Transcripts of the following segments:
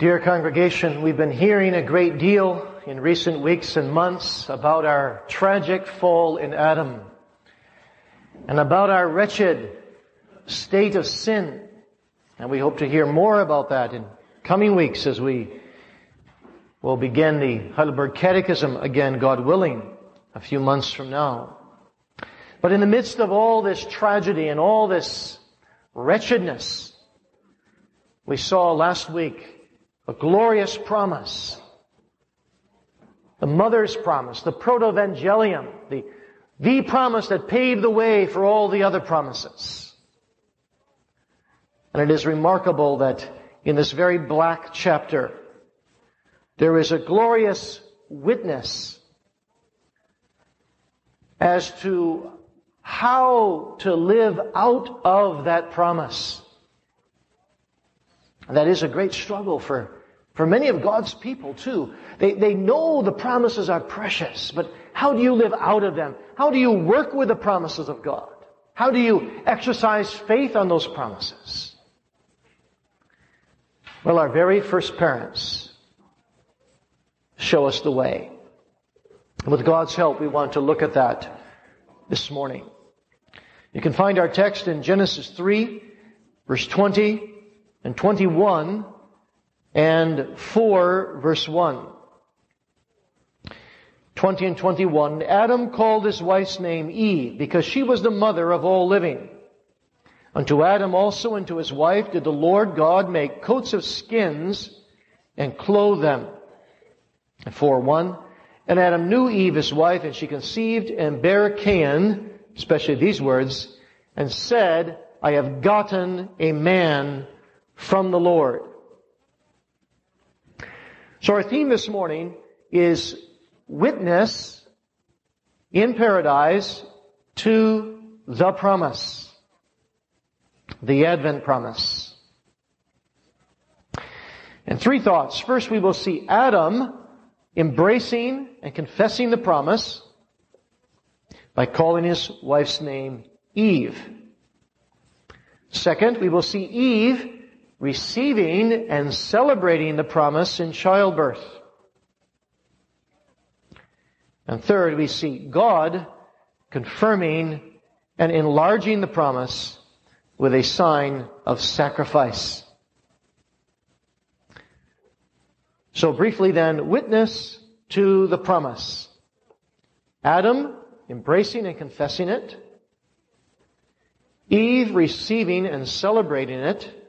Dear congregation, we've been hearing a great deal in recent weeks and months about our tragic fall in Adam and about our wretched state of sin. And we hope to hear more about that in coming weeks as we will begin the Heidelberg Catechism again, God willing, a few months from now. But in the midst of all this tragedy and all this wretchedness, we saw last week a glorious promise. The mother's promise, the proto-evangelium, the, the promise that paved the way for all the other promises. And it is remarkable that in this very black chapter, there is a glorious witness as to how to live out of that promise. And that is a great struggle for for many of God's people too. They, they know the promises are precious, but how do you live out of them? How do you work with the promises of God? How do you exercise faith on those promises? Well, our very first parents show us the way. With God's help, we want to look at that this morning. You can find our text in Genesis 3, verse 20 and 21, and 4 verse 1. 20 and 21, Adam called his wife's name Eve because she was the mother of all living. Unto Adam also and to his wife did the Lord God make coats of skins and clothe them. And 4 1, and Adam knew Eve his wife and she conceived and bare Cain, especially these words, and said, I have gotten a man from the Lord. So our theme this morning is witness in paradise to the promise. The Advent promise. And three thoughts. First, we will see Adam embracing and confessing the promise by calling his wife's name Eve. Second, we will see Eve receiving and celebrating the promise in childbirth. And third, we see God confirming and enlarging the promise with a sign of sacrifice. So briefly then, witness to the promise. Adam embracing and confessing it. Eve receiving and celebrating it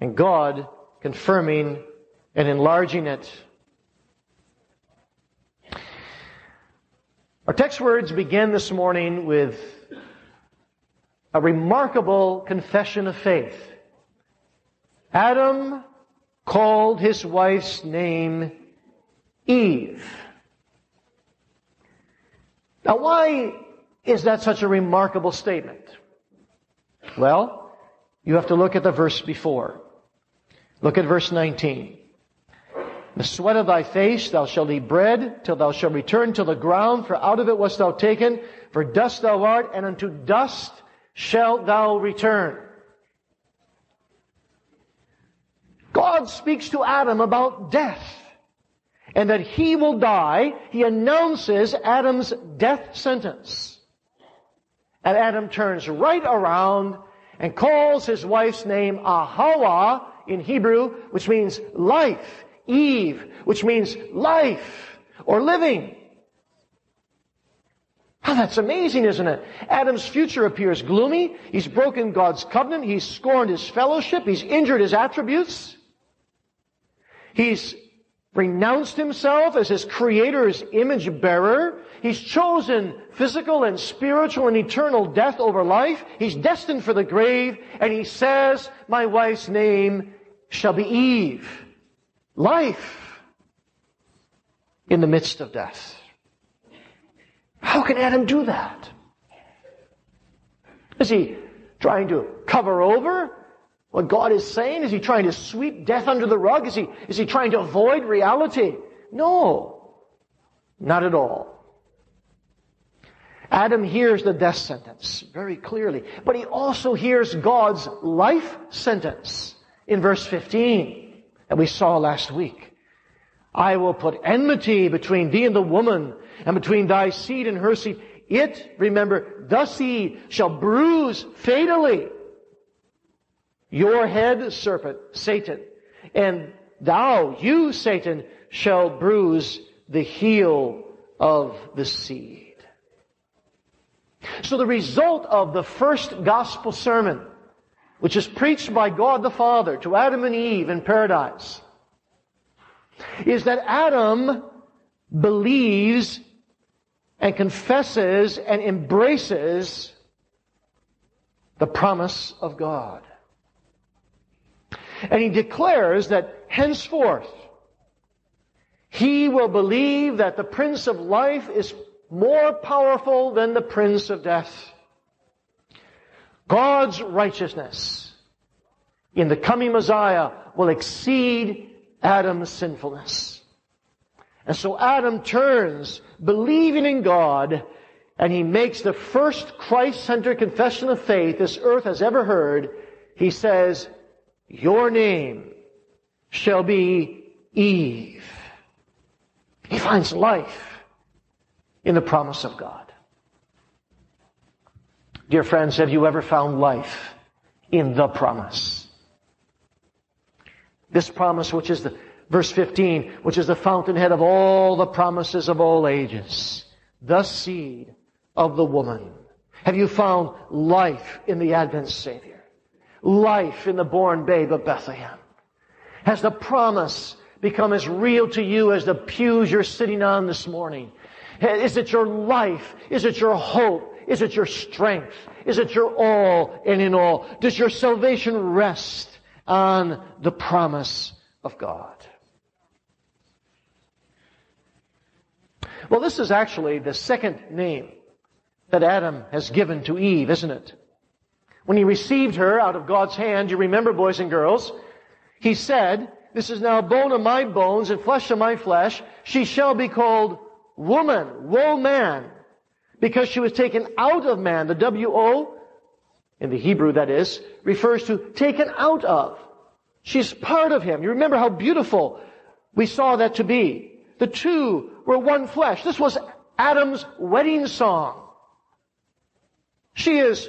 and God confirming and enlarging it. Our text words begin this morning with a remarkable confession of faith. Adam called his wife's name Eve. Now why is that such a remarkable statement? Well, you have to look at the verse before. Look at verse 19. The sweat of thy face thou shalt eat bread till thou shalt return to the ground, for out of it wast thou taken, for dust thou art, and unto dust shalt thou return. God speaks to Adam about death and that he will die. He announces Adam's death sentence. And Adam turns right around and calls his wife's name Ahawa, in Hebrew, which means life. Eve, which means life or living. Oh, that's amazing, isn't it? Adam's future appears gloomy. He's broken God's covenant. He's scorned his fellowship. He's injured his attributes. He's renounced himself as his creator's image bearer. He's chosen physical and spiritual and eternal death over life. He's destined for the grave. And he says, my wife's name shall be Eve. Life in the midst of death. How can Adam do that? Is he trying to cover over what God is saying? Is he trying to sweep death under the rug? Is he, is he trying to avoid reality? No. Not at all. Adam hears the death sentence very clearly, but he also hears God's life sentence in verse 15. that we saw last week. I will put enmity between thee and the woman, and between thy seed and her seed. It, remember, the seed shall bruise fatally your head, serpent, Satan, and thou, you, Satan, shall bruise the heel of the seed. So the result of the first gospel sermon, which is preached by God the Father to Adam and Eve in paradise, is that Adam believes and confesses and embraces the promise of God. And he declares that henceforth he will believe that the Prince of Life is more powerful than the Prince of Death. God's righteousness in the coming Messiah will exceed Adam's sinfulness. And so Adam turns, believing in God, and he makes the first Christ-centered confession of faith this earth has ever heard. He says, your name shall be Eve. He finds life in the promise of God. Dear friends, have you ever found life in the promise? This promise, which is the, verse 15, which is the fountainhead of all the promises of all ages. The seed of the woman. Have you found life in the Advent Savior? Life in the born babe of Bethlehem? Has the promise become as real to you as the pews you're sitting on this morning? Is it your life? Is it your hope? Is it your strength? Is it your all and in all? Does your salvation rest on the promise of God? Well, this is actually the second name that Adam has given to Eve, isn't it? When he received her out of God's hand, you remember, boys and girls, he said, this is now bone of my bones and flesh of my flesh. She shall be called woman, woe man, because she was taken out of man. The W-O, in the Hebrew that is, refers to taken out of. She's part of him. You remember how beautiful we saw that to be. The two were one flesh. This was Adam's wedding song. She is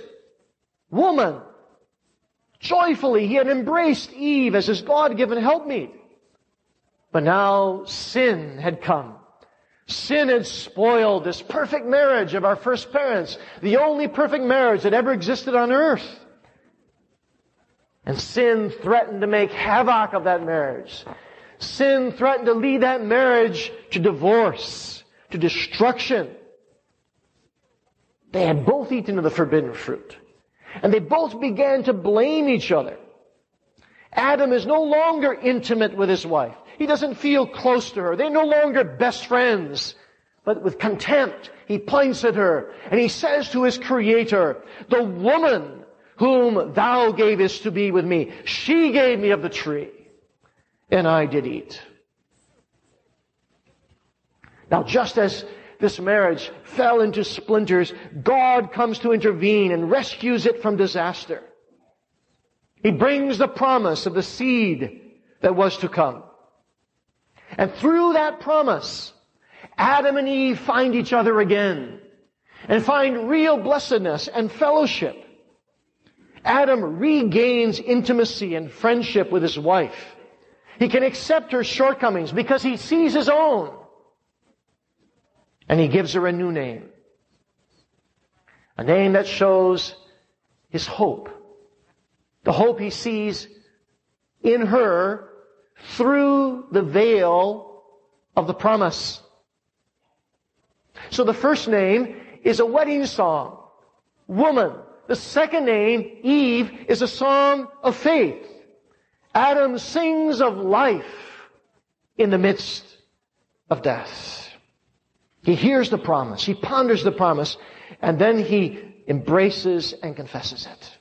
woman, Joyfully, he had embraced Eve as his God-given helpmeet. But now sin had come. Sin had spoiled this perfect marriage of our first parents, the only perfect marriage that ever existed on earth. And sin threatened to make havoc of that marriage. Sin threatened to lead that marriage to divorce, to destruction. They had both eaten of the forbidden fruit. And they both began to blame each other. Adam is no longer intimate with his wife. He doesn't feel close to her. They're no longer best friends. But with contempt, he points at her and he says to his creator, the woman whom thou gavest to be with me, she gave me of the tree and I did eat. Now just as this marriage fell into splinters, God comes to intervene and rescues it from disaster. He brings the promise of the seed that was to come. And through that promise, Adam and Eve find each other again and find real blessedness and fellowship. Adam regains intimacy and friendship with his wife. He can accept her shortcomings because he sees his own. And he gives her a new name. A name that shows his hope. The hope he sees in her through the veil of the promise. So the first name is a wedding song. Woman. The second name, Eve, is a song of faith. Adam sings of life in the midst of death. He hears the promise. He ponders the promise. And then he embraces and confesses it.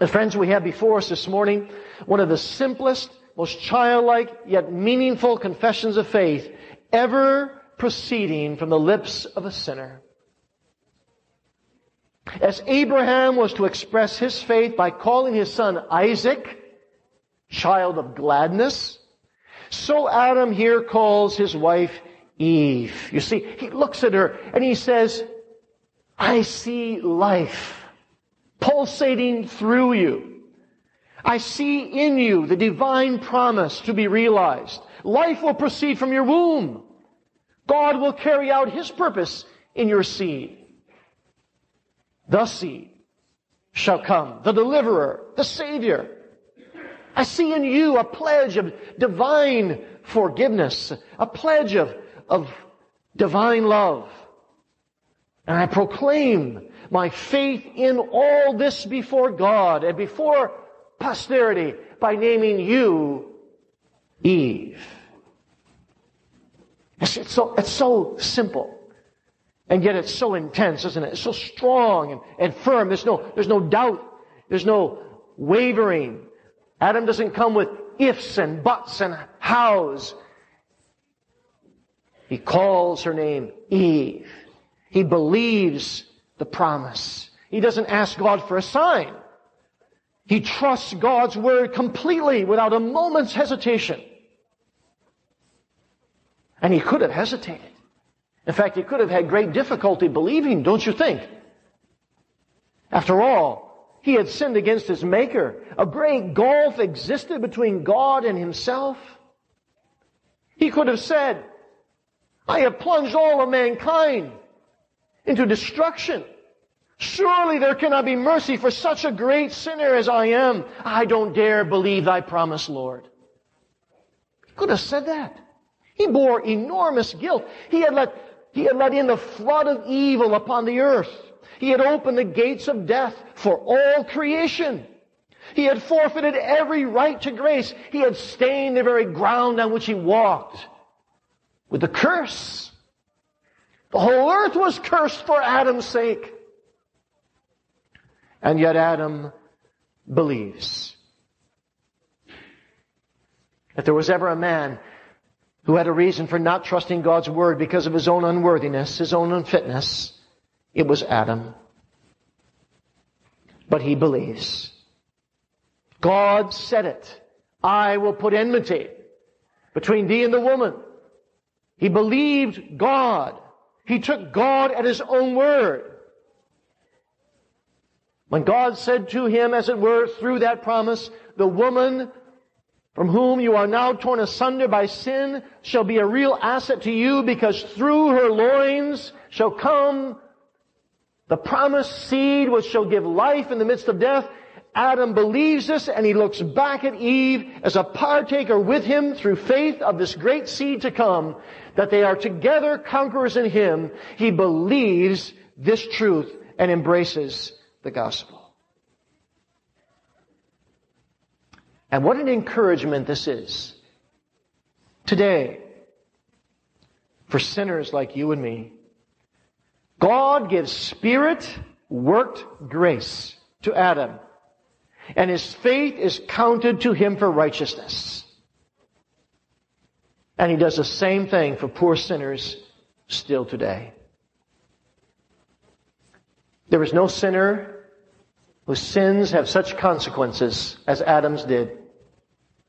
And friends, we have before us this morning one of the simplest, most childlike, yet meaningful confessions of faith ever proceeding from the lips of a sinner. As Abraham was to express his faith by calling his son Isaac, child of gladness. So Adam here calls his wife Eve. You see, he looks at her and he says, I see life pulsating through you. I see in you the divine promise to be realized. Life will proceed from your womb. God will carry out His purpose in your seed. The seed shall come, the deliverer, the savior. I see in you a pledge of divine forgiveness, a pledge of, of divine love. And I proclaim my faith in all this before God and before posterity by naming you Eve. It's so, it's so simple. And yet it's so intense, isn't it? It's so strong and, and firm. There's no, there's no doubt. There's no wavering. Adam doesn't come with ifs and buts and hows. He calls her name Eve. He believes the promise. He doesn't ask God for a sign. He trusts God's word completely without a moment's hesitation. And he could have hesitated. In fact, he could have had great difficulty believing, don't you think? After all, he had sinned against his maker. A great gulf existed between God and himself. He could have said, I have plunged all of mankind into destruction. Surely there cannot be mercy for such a great sinner as I am. I don't dare believe thy promise, Lord. He could have said that. He bore enormous guilt. He had let, he had let in the flood of evil upon the earth. He had opened the gates of death for all creation. He had forfeited every right to grace. He had stained the very ground on which he walked with the curse. The whole earth was cursed for Adam's sake. And yet Adam believes. If there was ever a man who had a reason for not trusting God's word because of his own unworthiness, his own unfitness, it was Adam. But he believes. God said it. I will put enmity between thee and the woman. He believed God. He took God at his own word. When God said to him, as it were, through that promise, the woman from whom you are now torn asunder by sin shall be a real asset to you because through her loins shall come the promised seed which shall give life in the midst of death. Adam believes this and he looks back at Eve as a partaker with him through faith of this great seed to come, that they are together conquerors in him. He believes this truth and embraces the gospel. And what an encouragement this is. Today, for sinners like you and me, God gives spirit worked grace to Adam, and his faith is counted to him for righteousness. And he does the same thing for poor sinners still today. There is no sinner whose sins have such consequences as Adam's did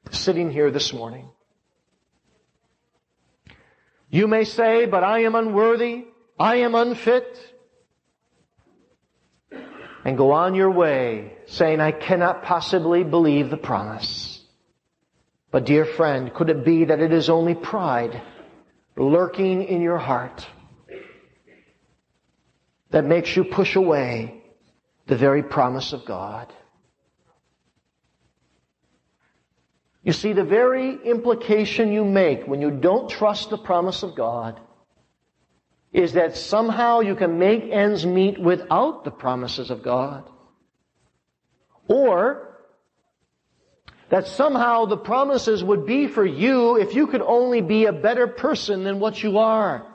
sitting here this morning. You may say, but I am unworthy. I am unfit. And go on your way saying, I cannot possibly believe the promise. But dear friend, could it be that it is only pride lurking in your heart that makes you push away the very promise of God? You see, the very implication you make when you don't trust the promise of God is that somehow you can make ends meet without the promises of God. Or that somehow the promises would be for you if you could only be a better person than what you are.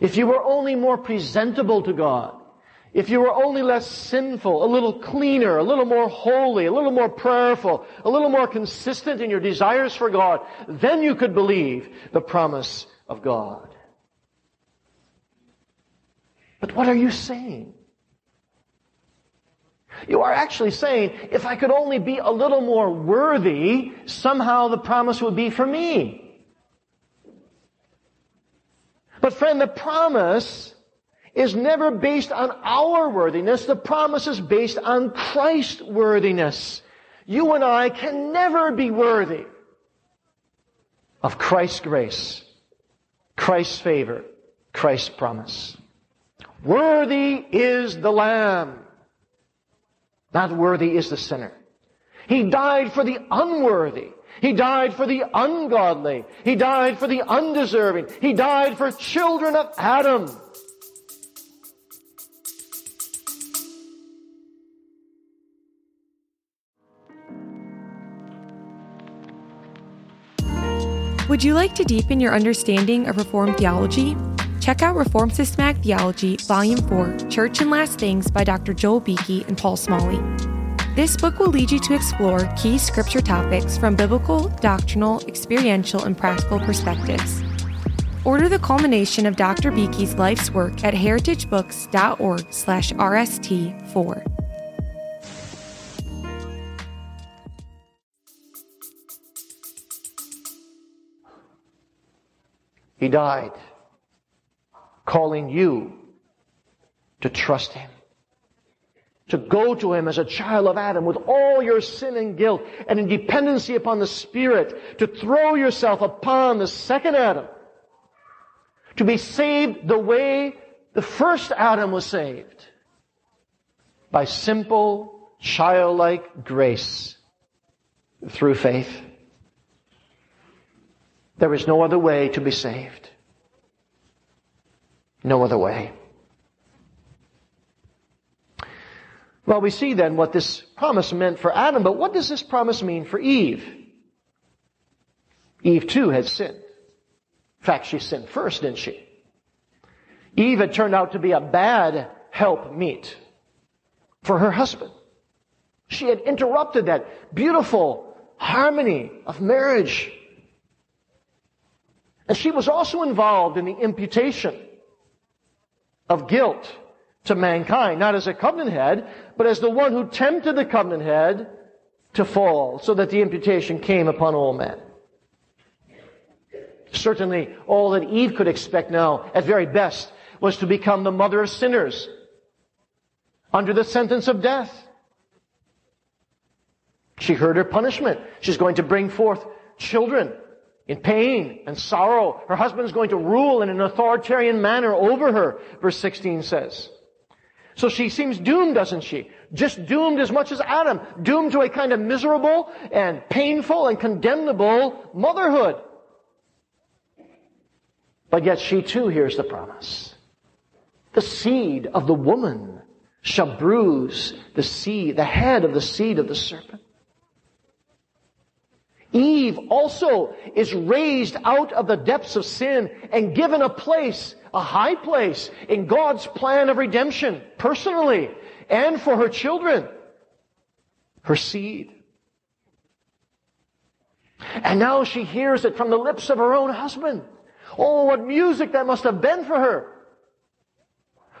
If you were only more presentable to God. If you were only less sinful, a little cleaner, a little more holy, a little more prayerful, a little more consistent in your desires for God, then you could believe the promise of God. But what are you saying? You are actually saying, if I could only be a little more worthy, somehow the promise would be for me. But friend, the promise is never based on our worthiness. The promise is based on Christ's worthiness. You and I can never be worthy of Christ's grace, Christ's favor, Christ's promise. Worthy is the Lamb. Not worthy is the sinner. He died for the unworthy. He died for the ungodly. He died for the undeserving. He died for children of Adam. Would you like to deepen your understanding of Reformed theology? Check out Reformed Systematic Theology, Volume 4, Church and Last Things by Dr. Joel Beeke and Paul Smalley. This book will lead you to explore key scripture topics from biblical, doctrinal, experiential, and practical perspectives. Order the culmination of Dr. Beeke's life's work at heritagebooks.org slash rst4. He died, calling you to trust Him. To go to Him as a child of Adam with all your sin and guilt and in dependency upon the Spirit. To throw yourself upon the second Adam. To be saved the way the first Adam was saved. By simple, childlike grace through faith. There is no other way to be saved. No other way. Well, we see then what this promise meant for Adam, but what does this promise mean for Eve? Eve too had sinned. In fact, she sinned first, didn't she? Eve had turned out to be a bad help meet for her husband. She had interrupted that beautiful harmony of marriage and she was also involved in the imputation of guilt to mankind, not as a covenant head, but as the one who tempted the covenant head to fall, so that the imputation came upon all men. Certainly, all that Eve could expect now, at very best, was to become the mother of sinners under the sentence of death. She heard her punishment. She's going to bring forth children in pain and sorrow. Her husband is going to rule in an authoritarian manner over her, verse 16 says. So she seems doomed, doesn't she? Just doomed as much as Adam. Doomed to a kind of miserable and painful and condemnable motherhood. But yet she too hears the promise. The seed of the woman shall bruise the seed, the head of the seed of the serpent. Eve also is raised out of the depths of sin and given a place, a high place in God's plan of redemption, personally, and for her children, her seed. And now she hears it from the lips of her own husband. Oh, what music that must have been for her.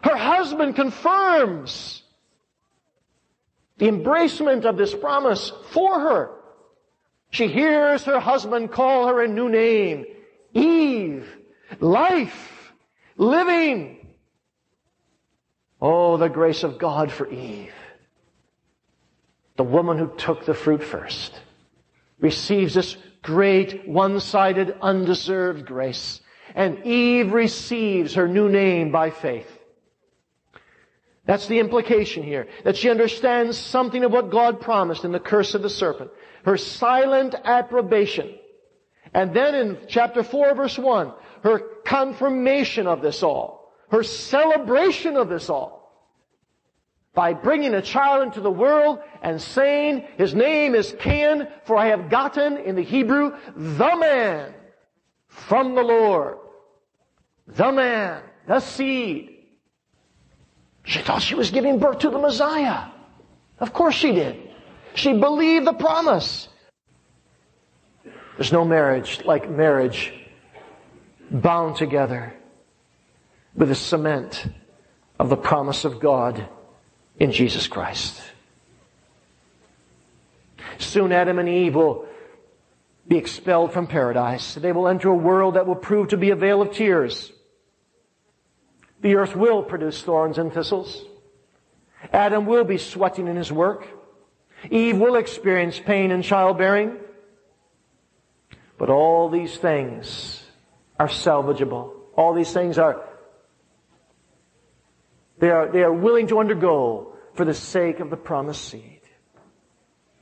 Her husband confirms the embracement of this promise for her. She hears her husband call her a new name. Eve. Life. Living. Oh, the grace of God for Eve. The woman who took the fruit first receives this great, one-sided, undeserved grace. And Eve receives her new name by faith. That's the implication here. That she understands something of what God promised in the curse of the serpent her silent approbation. And then in chapter 4 verse 1, her confirmation of this all, her celebration of this all, by bringing a child into the world and saying, His name is Cain, for I have gotten, in the Hebrew, the man from the Lord. The man, the seed. She thought she was giving birth to the Messiah. Of course she did. She believed the promise. There's no marriage like marriage bound together with the cement of the promise of God in Jesus Christ. Soon Adam and Eve will be expelled from paradise. They will enter a world that will prove to be a vale of tears. The earth will produce thorns and thistles. Adam will be sweating in his work. Eve will experience pain in childbearing. But all these things are salvageable. All these things are, they are, they are willing to undergo for the sake of the promised seed.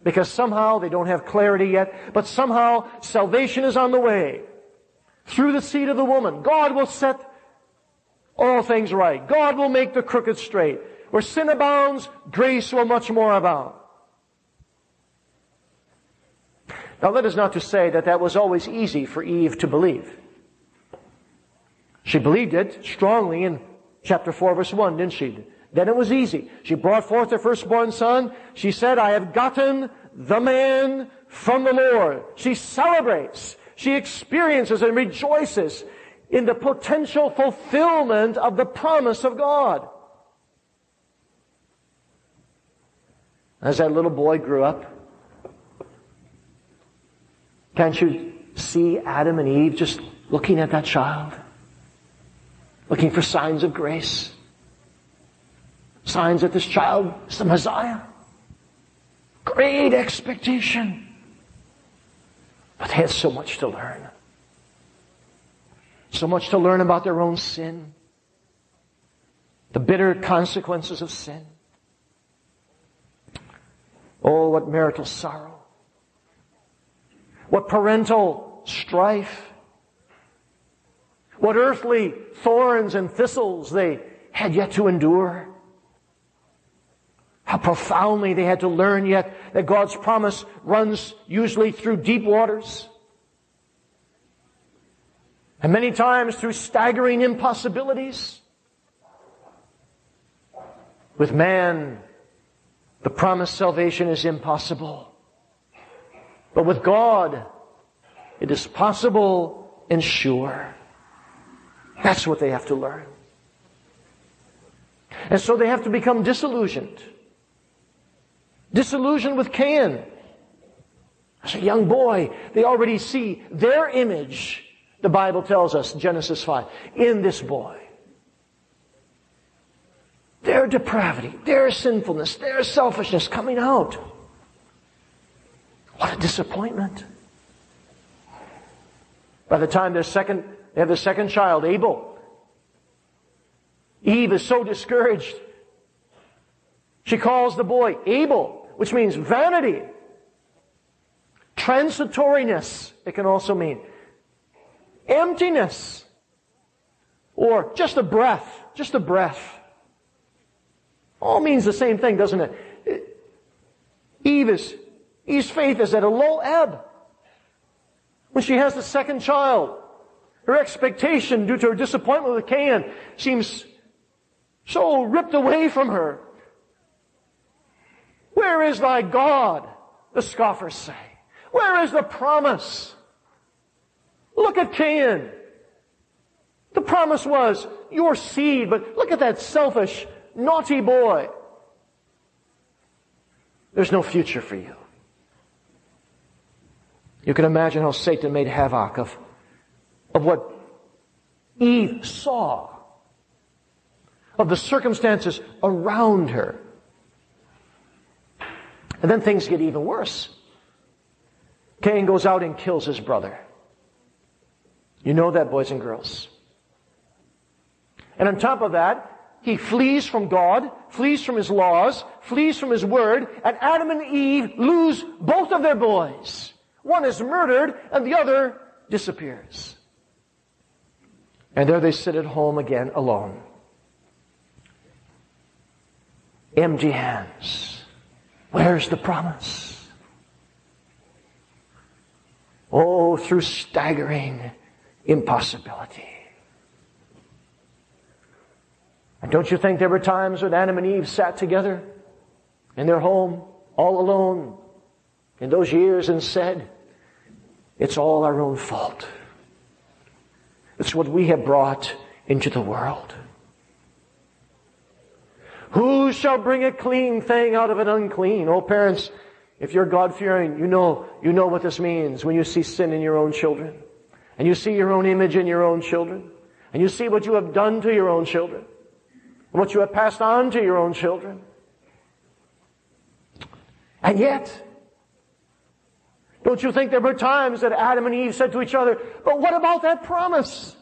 Because somehow they don't have clarity yet, but somehow salvation is on the way. Through the seed of the woman, God will set all things right. God will make the crooked straight. Where sin abounds, grace will much more abound. Now that is not to say that that was always easy for Eve to believe. She believed it strongly in chapter 4 verse 1, didn't she? Then it was easy. She brought forth her firstborn son. She said, I have gotten the man from the Lord. She celebrates. She experiences and rejoices in the potential fulfillment of the promise of God. As that little boy grew up, can't you see Adam and Eve just looking at that child? Looking for signs of grace. Signs that this child is the Messiah. Great expectation. But they had so much to learn. So much to learn about their own sin. The bitter consequences of sin. Oh, what marital sorrow. What parental strife. What earthly thorns and thistles they had yet to endure. How profoundly they had to learn yet that God's promise runs usually through deep waters. And many times through staggering impossibilities. With man, the promised salvation is impossible. But with God, it is possible and sure. That's what they have to learn. And so they have to become disillusioned. Disillusioned with Cain. As a young boy, they already see their image the Bible tells us, Genesis 5, in this boy. Their depravity, their sinfulness, their selfishness coming out. What a disappointment. By the time their second, they have their second child, Abel. Eve is so discouraged. She calls the boy Abel, which means vanity. Transitoriness, it can also mean emptiness. Or just a breath, just a breath. All means the same thing, doesn't it? Eve is, Eve's faith is at a low ebb. When she has the second child, her expectation due to her disappointment with Cain seems so ripped away from her. Where is thy God? The scoffers say. Where is the promise? Look at Cain. The promise was your seed, but look at that selfish, naughty boy. There's no future for you. You can imagine how Satan made havoc of, of what Eve saw, of the circumstances around her. And then things get even worse. Cain goes out and kills his brother. You know that, boys and girls. And on top of that, he flees from God, flees from his laws, flees from his word, and Adam and Eve lose both of their boys. One is murdered and the other disappears. And there they sit at home again alone. Empty hands. Where's the promise? Oh, through staggering impossibility. And don't you think there were times when Adam and Eve sat together in their home, all alone, in those years and said, it's all our own fault. It's what we have brought into the world. Who shall bring a clean thing out of an unclean? Oh, parents, If you're God fearing, you know, you know what this means when you see sin in your own children. And you see your own image in your own children. And you see what you have done to your own children. And what you have passed on to your own children. And yet, don't you think there were times that Adam and Eve said to each other, but what about that promise?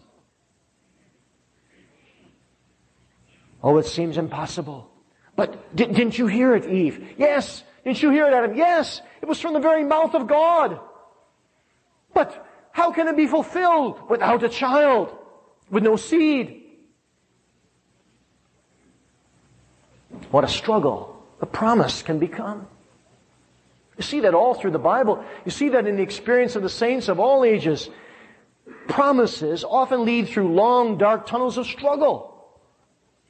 Oh, it seems impossible. But didn't you hear it, Eve? Yes. Didn't you hear it, Adam? Yes. It was from the very mouth of God. But how can it be fulfilled without a child? With no seed? What a struggle the promise can become. You see that all through the Bible. You see that in the experience of the saints of all ages. Promises often lead through long, dark tunnels of struggle.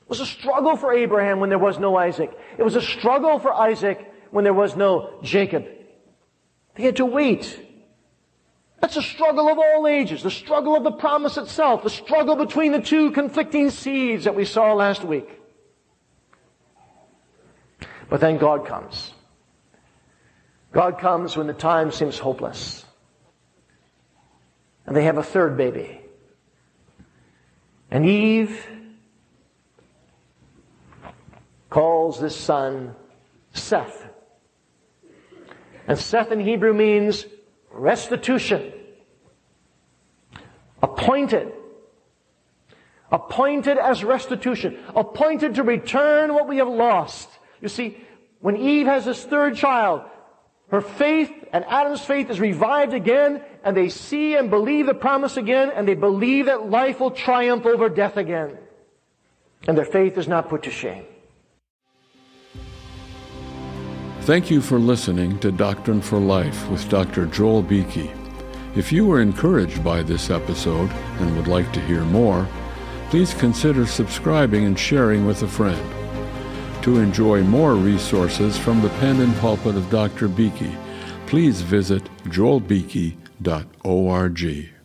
It was a struggle for Abraham when there was no Isaac. It was a struggle for Isaac when there was no Jacob. They had to wait. That's a struggle of all ages, the struggle of the promise itself, the struggle between the two conflicting seeds that we saw last week. But then God comes. God comes when the time seems hopeless. And they have a third baby. And Eve calls this son Seth. And Seth in Hebrew means restitution. Appointed. Appointed as restitution. Appointed to return what we have lost. You see, when Eve has this third child, her faith and Adam's faith is revived again, and they see and believe the promise again, and they believe that life will triumph over death again. And their faith is not put to shame. Thank you for listening to Doctrine for Life with Dr. Joel Beeke. If you were encouraged by this episode and would like to hear more, please consider subscribing and sharing with a friend. To enjoy more resources from the pen and pulpit of Dr. Beeke, please visit joelbeeke.org.